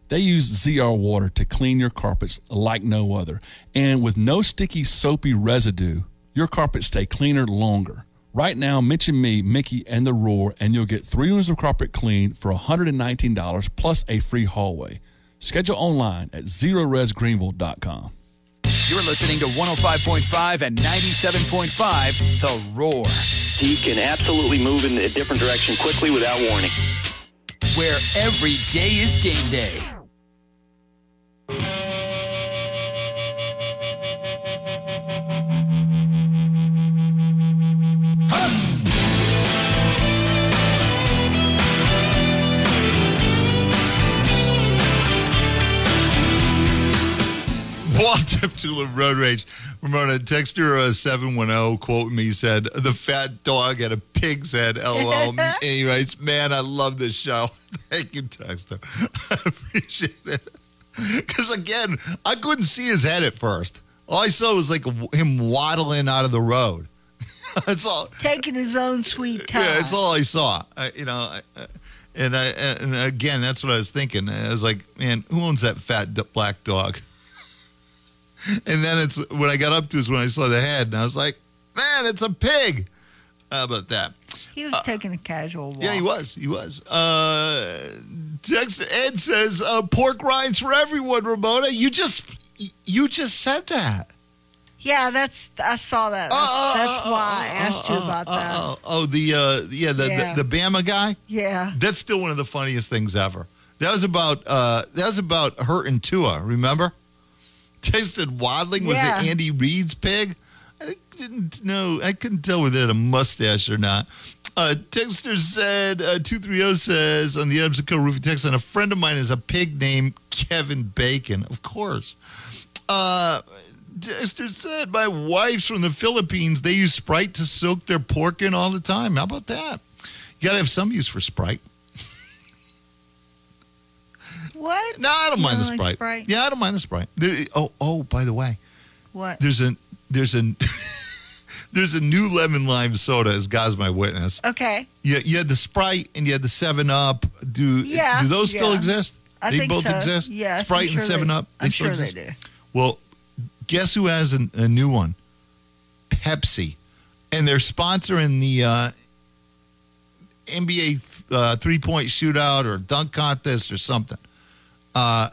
They use ZR water to clean your carpets like no other, and with no sticky, soapy residue, your carpets stay cleaner longer. Right now, mention me, Mickey, and the Roar, and you'll get three rooms of carpet clean for $119 plus a free hallway. Schedule online at zerorezgreenville.com. You're listening to 105.5 and 97.5 The Roar. He can absolutely move in a different direction quickly without warning. Where every day is game day. To the road rage. Ramona, texter uh, 710 quote me said, The fat dog had a pig's head. LOL. he (laughs) Man, I love this show. (laughs) Thank you, texter. (laughs) I appreciate it. Because again, I couldn't see his head at first. All I saw was like him waddling out of the road. That's all. Taking his own sweet time. Yeah, that's all I saw. I, you know, I, I- and I and again, that's what I was thinking. I was like, man, who owns that fat black dog? (laughs) and then it's when I got up to is when I saw the head, and I was like, man, it's a pig. How about that? He was taking a casual walk. Yeah, he was. He was. Uh, text Ed says uh, pork rinds for everyone. Ramona, you just you just said that. Yeah, that's I saw that. That's, that's why I asked you about that. Oh, oh, the uh, yeah, the, Yeah. the the Bama guy. Yeah. That's still one of the funniest things ever. That was about uh, that was about hurting Tua. Remember? They said waddling was Yeah. it Andy Reid's pig? I didn't know. I couldn't tell whether it had a mustache or not. Uh, Texter said uh, two three zero says on the Adams and Co. roofing text line, a friend of mine is a pig named Kevin Bacon. Of course. Uh, Dexter said, My wife's from the Philippines. They use Sprite to soak their pork in all the time. How about that? You got to have some use for Sprite. What? No, I don't You mind the like Sprite. Sprite? Yeah, I don't mind the Sprite. There- oh, oh, by the way, What? there's a there's a (laughs) there's a new lemon lime soda as God's my witness. Okay. You, you had the Sprite and you had the Seven Up. Do Yeah, do those still yeah. exist? I they think both so. exist. Yes, I'm Sprite and sure Seven they- Up. I'm still sure they exist? do. Well, guess who has a, a new one? Pepsi, and they're sponsoring the uh, NBA uh, three point shootout or dunk contest or something. Uh,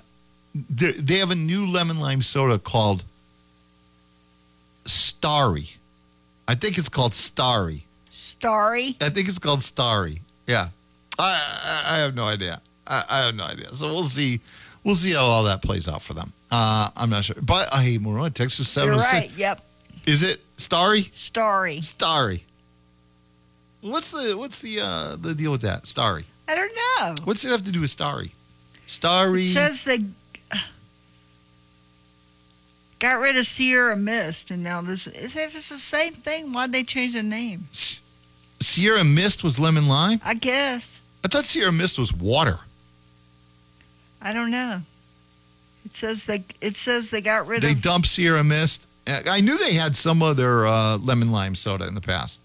they, they have a new lemon lime soda called Starry. I think it's called Starry. Starry. I think it's called Starry. Yeah, I I, I have no idea. I, I have no idea. So we'll see. We'll see how all that plays out for them. Uh, I'm not sure. But uh, hey, Marone, Texas seven You're six. right. Yep. Is it Starry? Starry. Starry. What's the what's the uh, the deal with that? Starry. I don't know. What's it have to do with Starry? Starry. It says they got rid of Sierra Mist, and now this is if it's the same thing. Why'd they change the name? Sierra Mist was lemon lime. I guess I thought Sierra Mist was water. I don't know. It says they it says they got rid They of. They dumped Sierra Mist. I knew they had some other uh, lemon lime soda in the past.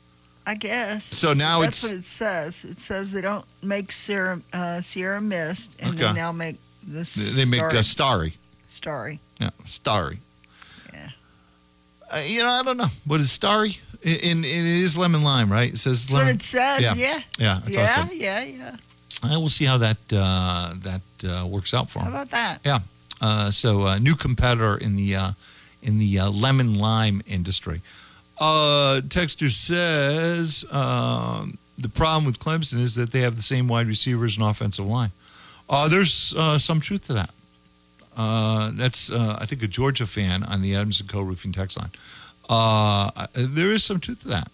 I guess. So now that's it's- what it says. It says they don't make Sierra uh, Sierra Mist, and they now make this. They make Starry. a Starry. Starry. Yeah, Starry. Yeah. Uh, you know, I don't know. What is Starry? In, in, it is lemon lime, right? It says That's what lemon. it says. Yeah. Yeah. Yeah, yeah, so. yeah, yeah. I will see how that uh, that uh, works out for How them. about that? Yeah. Uh, so uh, new competitor in the uh, in the uh, lemon lime industry. Uh, Texter says um, the problem with Clemson is that they have the same wide receivers and offensive line. Uh, there's uh, some truth to that. Uh, that's uh, I think a Georgia fan on the Adams and Co. Roofing text line. Uh, there is some truth to that.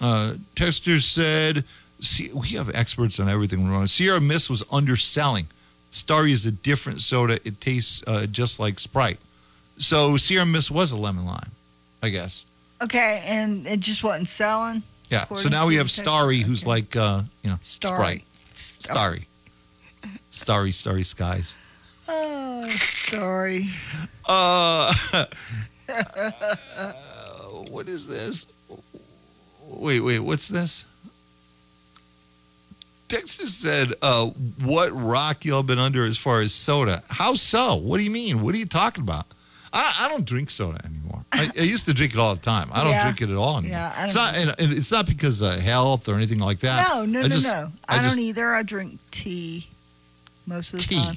Uh, Texter said, "See, we have experts on everything. We're on. Sierra Mist was underselling. Starry is a different soda. It tastes just like Sprite. So Sierra Mist was a lemon lime, I guess. Okay, and it just wasn't selling. Yeah. So now we have Starry, who's like, uh, you know, Starry. Sprite. Starry. Starry, starry skies. Oh, Starry. Uh, (laughs) what is this? Wait, wait, what's this? Dexter said, uh, what rock y'all been under as far as soda? How so? What do you mean? What are you talking about? I, I don't drink soda anymore. I, I used to drink it all the time. I don't Yeah. drink it at all anymore. Yeah, I it's not, and, and it's not because of health or anything like that. No, no, I no, just- no. I, I, just, don't either. I drink tea most of the Tea? time.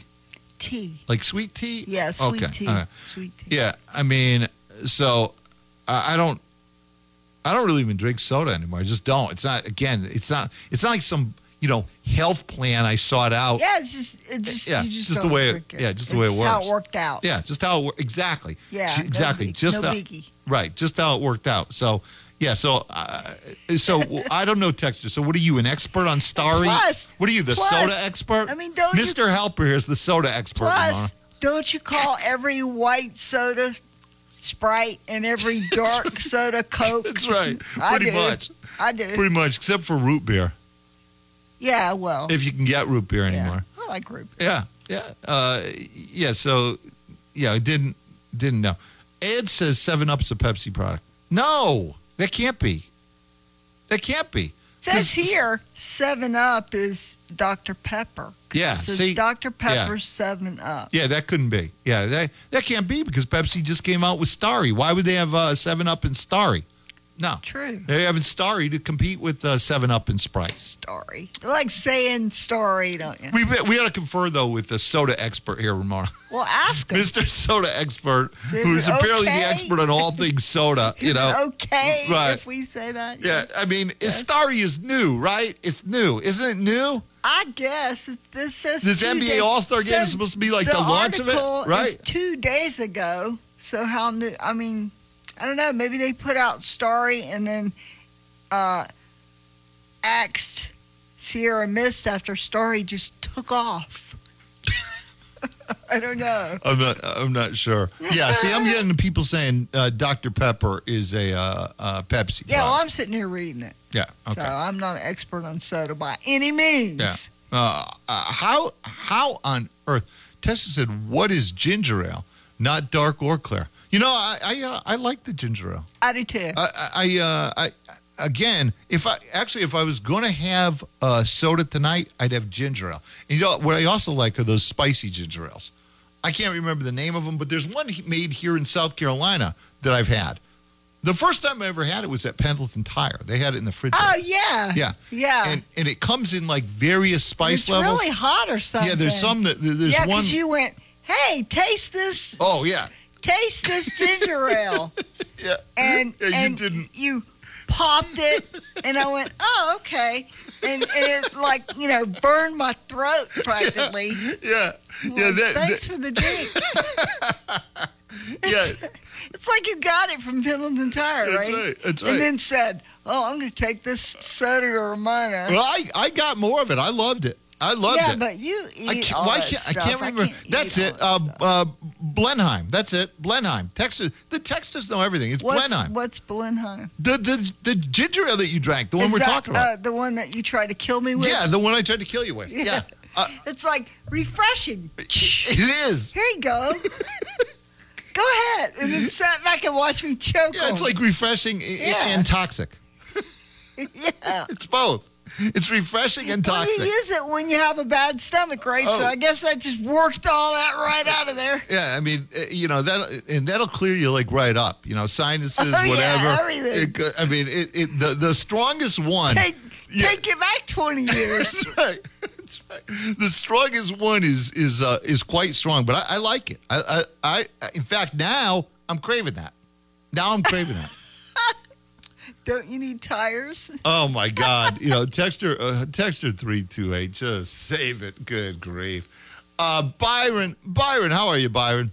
Tea. like sweet tea. Yeah, sweet okay. tea. right. Sweet tea. Yeah, I mean, so I, I don't, I don't really even drink soda anymore. I just don't. It's not. Again, it's not. It's not like some you know health plan I sought out. Yeah, it's just, it just, Yeah, just, just the way it- yeah, just the way it It's how it worked out. Yeah, just how it exactly. Yeah, no exactly. big- just no how, right. Just how it worked out. So yeah. So uh, so (laughs) I don't know texture. So what are you, an expert on Starry? Plus- what are you, the plus, soda expert? I mean, don't you- Mr. Helper is the soda expert. Plus, don't you call every white soda Sprite and every (laughs) dark soda Coke? That's right. I Pretty do. much. I do. Pretty much, except for root beer. Yeah, well, If you can get root beer anymore. I like root. beer. Yeah, yeah, uh, yeah. So, yeah, I didn't didn't know. Ed says Seven Up's a Pepsi product. No, that can't be. That can't be. Says 'Cause- here, Seven Up is Dr Pepper. Yeah, It says see? Dr Yeah. Pepper Seven Up. Yeah, that couldn't be. Yeah, that that can't be because Pepsi just came out with Starry. Why would they have uh, Seven Up and Starry? No. True. They have Starry to compete with uh, Seven Up and Sprite. Story. You like saying story, don't you? We we got to confer though with the soda expert here, Ramona. well, ask him. (laughs) Mr. Soda Expert, Is who's it apparently okay? the expert on all things soda. (laughs) You know, okay right? if we say that? Yeah, I mean, Starry is new, right? It's new, isn't it? New. I guess this says This two NBA days- All-Star game is says supposed to be like the launch of it, article is right? two days ago. So how new? I mean, I don't know. Maybe they put out Starry and then uh, axed Sierra Mist after Starry just took off. (laughs) I don't know. I'm not. I'm not sure. Yeah. See, I'm getting people saying uh, Dr Pepper is a uh, uh, Pepsi. Yeah, well. I'm sitting here reading it. Yeah. Okay. So I'm not an expert on soda by any means. Yeah. Uh, uh, how how on earth? Tessa said, "What is ginger ale? Not dark or clear." You know, I I, uh, I like the ginger ale. I do too. I I, uh, I again, if I actually if I was going to have uh, soda tonight, I'd have ginger ale. And you know what I also like are those spicy ginger ales. I can't remember the name of them, but there's one made here in South Carolina that I've had. The first time I ever had it was at Pendleton Tire. They had it in the fridge. oh yeah. Yeah. Yeah. And and it comes in like various spice it's levels. really hot or something. Yeah, there's some that there's yeah, one. you went, hey, taste this. oh yeah, Taste this ginger ale. (laughs) yeah. And Yeah, you and didn't. you popped it, and I went, oh okay, and, and it like you know burned my throat practically. (laughs) Yeah, I'm yeah. That, thanks that- for the drink. (laughs) yeah. It's like you got it from Pendleton Tire, That's right? right, that's right. And then said, "Oh, I'm going to take this soda to Ramona." Well, I I got more of it. I loved it. I loved yeah, it. but you eat I can't, all why that can't, I can't remember. can't That's it. Uh, uh, Blenheim. That's it. Blenheim. Texas. The Texans know everything. It's what's, Blenheim. What's Blenheim? The, the the ginger ale that you drank. The one Is we're that, talking about. Uh, the one that you tried to kill me with? yeah, the one I tried to kill you with. Yeah. (laughs) Uh, it's like refreshing. (laughs) it is. Here you go. (laughs) go ahead. And then sat back and watched me choke Yeah, it's like refreshing Yeah. and toxic. Yeah. It's both. (laughs) It's refreshing and Well, you use it when you have a bad stomach, right? So Oh. I guess that just worked all that right out of there. Yeah, I mean, uh, you know that, and that'll clear you like right up. You know, sinuses, (laughs) Oh, yeah, whatever. everything. It I mean, it, it the the strongest one. Take, take it back 20 (laughs) years. That's right. That's right. The strongest one is is uh, is quite strong, but I, I like it. I, I I in fact now I'm craving that. Now I'm craving that. Don't you need tires? (laughs) Oh my God! You know, texter uh, texter three two eight. Just save it. Good grief. Uh, Byron, Byron, how are you, Byron?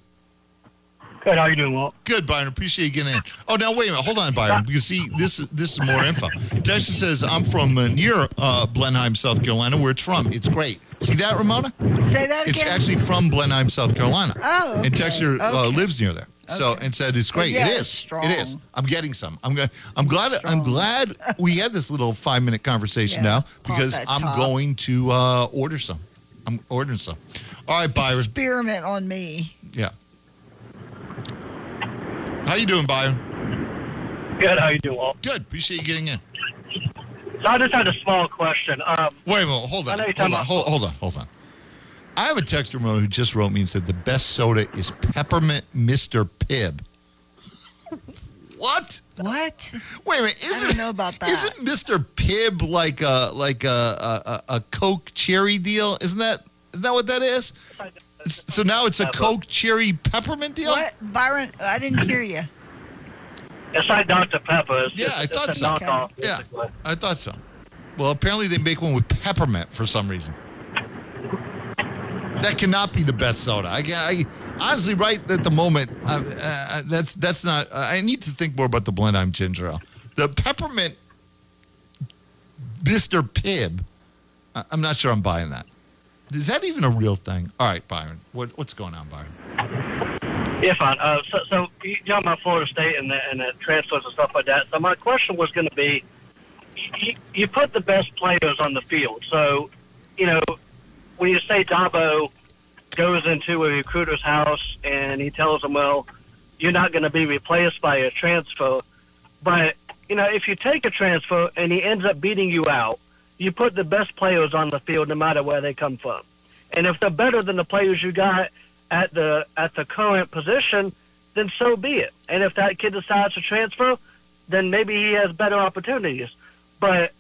Good. How you doing, Walt? Good, Byron. Appreciate you getting in. Oh, now wait a minute. Hold on, Byron. Because see, this is this is more info. Texas says I'm from uh, near uh, Blenheim, South Carolina, where it's from. It's great. See that, Ramona? Say that again. It's actually from Blenheim, South Carolina. Oh, And okay. Uh, Okay. lives near there. So and said it's great. yeah, it it's is. strong. It is. I'm getting some. I'm go- I'm glad. I'm glad we had this little five minute conversation Yeah, now because that I'm top. going to uh, order some. I'm ordering some. All right, Byron. Experiment on me. Yeah. How you doing, Byron? Good. How you doing, Walt? Good. Appreciate you getting in. So I just had a small question. Um, Wait a minute. Hold I on. know you're Hold talking on. about- Hold, hold on. Hold on. I have a texter Ramona, who just wrote me and said the best soda is peppermint Mr. Pibb. (laughs) what? What? Wait a minute. I Isn't don't know about that. Isn't Mr. Pibb like a like a, a, a, a Coke cherry deal? Isn't that isn't that what that is? S- So now it's a Coke cherry peppermint deal. What? Byron, I didn't hear you. it's like Dr. Pepper. It's Yeah, just, I thought a so. knockoff, Yeah, basically. I thought so. Well, apparently they make one with peppermint for some reason. That cannot be the best soda. I, I honestly, right at the moment, uh, uh, that's that's not. Uh, I need to think more about the Blenheim ginger ale. The peppermint, Mister Pibb. I- I'm not sure I'm buying that. Is that even a real thing? All right, Byron. What, what's going on, Byron? Yeah, fine. Uh, so, so you talking about Florida State and the, and the transfers and stuff like that. So my question was going to be, you, you put the best players on the field. So, you know, when you say Dabo goes into a recruiter's house and he tells them, well, you're not going to be replaced by a transfer, but you know, if you take a transfer and he ends up beating you out, you put the best players on the field no matter where they come from. And if they're better than the players you got at the at the current position, then so be it. And if that kid decides to transfer, then maybe he has better opportunities. But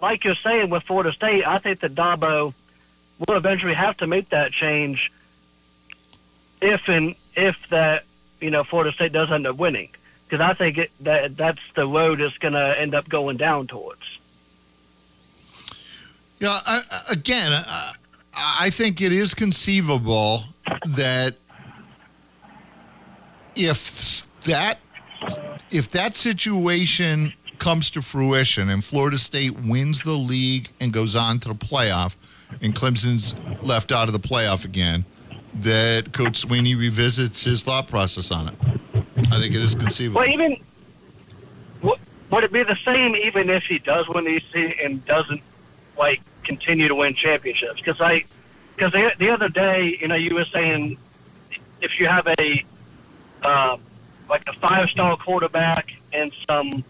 like you're saying with Florida State, I think that Dabo will eventually have to make that change if and if that you know Florida State does end up winning, because I think it, that that's the road it's going to end up going down towards. Yeah, I, again, I, I think it is conceivable that if that if that situation comes to fruition and Florida State wins the league and goes on to the playoff, and Clemson's left out of the playoff again, that Coach Swinney revisits his thought process on it. I think it is conceivable. Well, even would it be the same even if he does win the ACC and doesn't like continue to win championships? Because I, because the, the other day, you know, you were saying if you have a uh, like a five star quarterback and some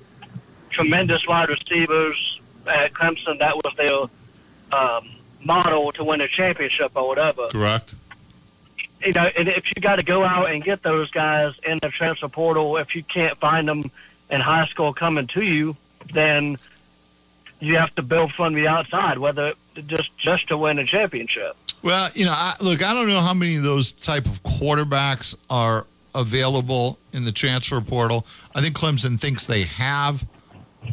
tremendous wide receivers at Clemson, that was their um, model to win a championship or whatever Correct. you know, and if you got to go out and get those guys in the transfer portal, if you can't find them in high school coming to you, then you have to build from the outside, whether just just to win a championship. Well, you know, I, look, I don't know how many of those type of quarterbacks are available in the transfer portal. I think Clemson thinks they have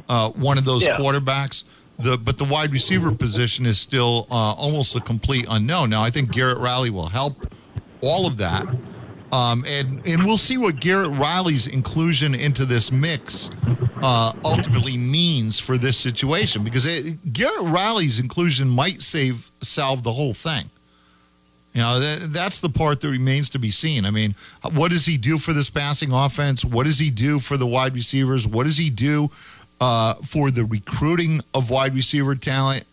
uh, one of those Yeah. quarterbacks. The but the wide receiver position is still uh, almost a complete unknown. Now, I think Garrett Riley will help all of that. Um, and and we'll see what Garrett Riley's inclusion into this mix uh, ultimately means for this situation because it, Garrett Riley's inclusion might save salve the whole thing. You know, that, that's the part that remains to be seen. I mean, what does he do for this passing offense? What does he do for the wide receivers? What does he do uh, for the recruiting of wide receiver talent?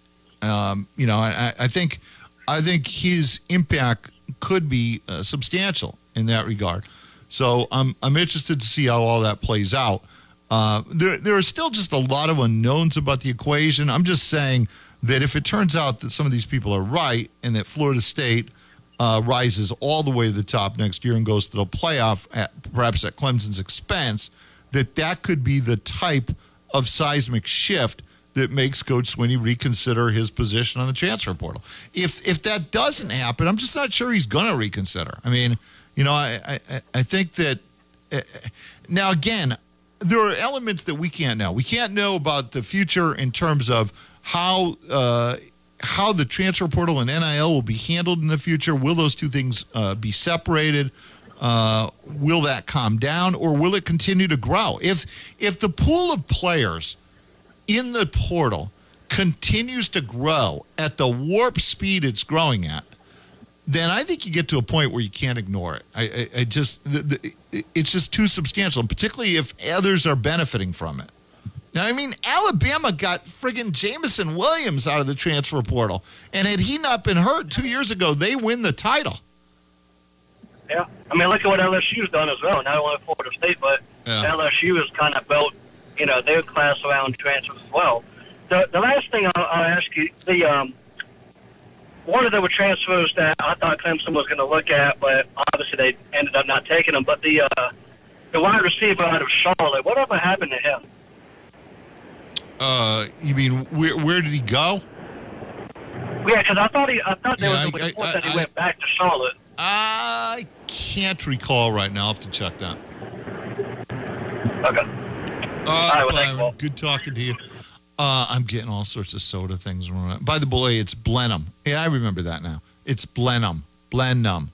Um, you know, I, I think I think his impact could be uh, substantial in that regard. So I'm I'm interested to see how all that plays out. Uh, there there are still just a lot of unknowns about the equation. I'm just saying that if it turns out that some of these people are right and that Florida State uh, rises all the way to the top next year and goes to the playoff, at, perhaps at Clemson's expense, that that could be the type of seismic shift that makes Coach Swinney reconsider his position on the transfer portal. If if that doesn't happen, I'm just not sure he's going to reconsider. I mean, you know, I I, I think that uh, now again, there are elements that we can't know. We can't know about the future in terms of how uh, how the transfer portal and NIL will be handled in the future. Will those two things uh, be separated? Uh, will that calm down, or will it continue to grow? If if the pool of players in the portal continues to grow at the warp speed it's growing at, then I think you get to a point where you can't ignore it. I, I, I just, the, the, it's just too substantial, and particularly if others are benefiting from it. Now, I mean, Alabama got friggin' Jameson Williams out of the transfer portal, and had he not been hurt two years ago, they win the title. Yeah, I mean, look at what LSU's done as well. Not only Florida State, but Yeah. LSU has kind of built, you know, their class around transfers as well. The the last thing I'll, I'll ask you, the um, one of them were transfers that I thought Clemson was going to look at, but obviously they ended up not taking them. But the uh, the wide receiver out of Charlotte, whatever happened to him? Uh, you mean where, where did he go? Yeah, because I thought he, I thought there Yeah, was a report I- that he I- went back to Charlotte. I can't recall right now. I'll have to check that. Okay. Uh, Byron, good talking to you. Uh, I'm getting all sorts of soda things. wrong. By the way, it's Blenheim. Yeah, I remember that now. It's Blenheim. Blenheim.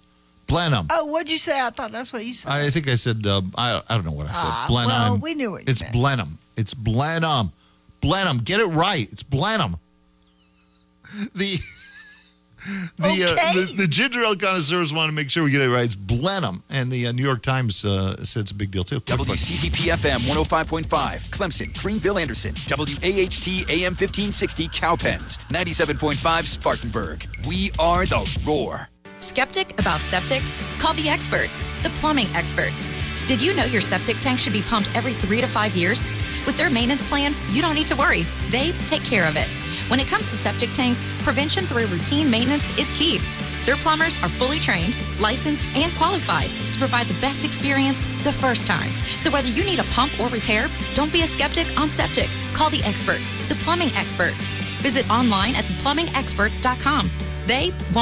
Blenheim. Oh, what'd you say? I thought that's what you said. I think I said, uh, I, I don't know what I said. Ah, Blenheim. well, we knew it. It's meant. Blenheim. It's Blenheim. Blenheim. Get it right. It's Blenheim. (laughs) The (laughs) the, uh, the the ginger ale connoisseurs want to make sure we get it right. It's Blenheim, and the uh, New York Times uh, said it's a big deal too. WCCP FM 105.5, Clemson, Greenville, Anderson, WAHT AM 1560, Cowpens, 97.5, Spartanburg. We are the roar. Skeptic about septic? Call the experts, the plumbing experts. Did you know your septic tank should be pumped every three to five years? With their maintenance plan, you don't need to worry. They take care of it. When it comes to septic tanks, prevention through routine maintenance is key. Their plumbers are fully trained, licensed, and qualified to provide the best experience the first time. So whether you need a pump or repair, don't be a skeptic on septic. Call the experts, the plumbing experts. Visit online at theplumbingexperts.com. They won't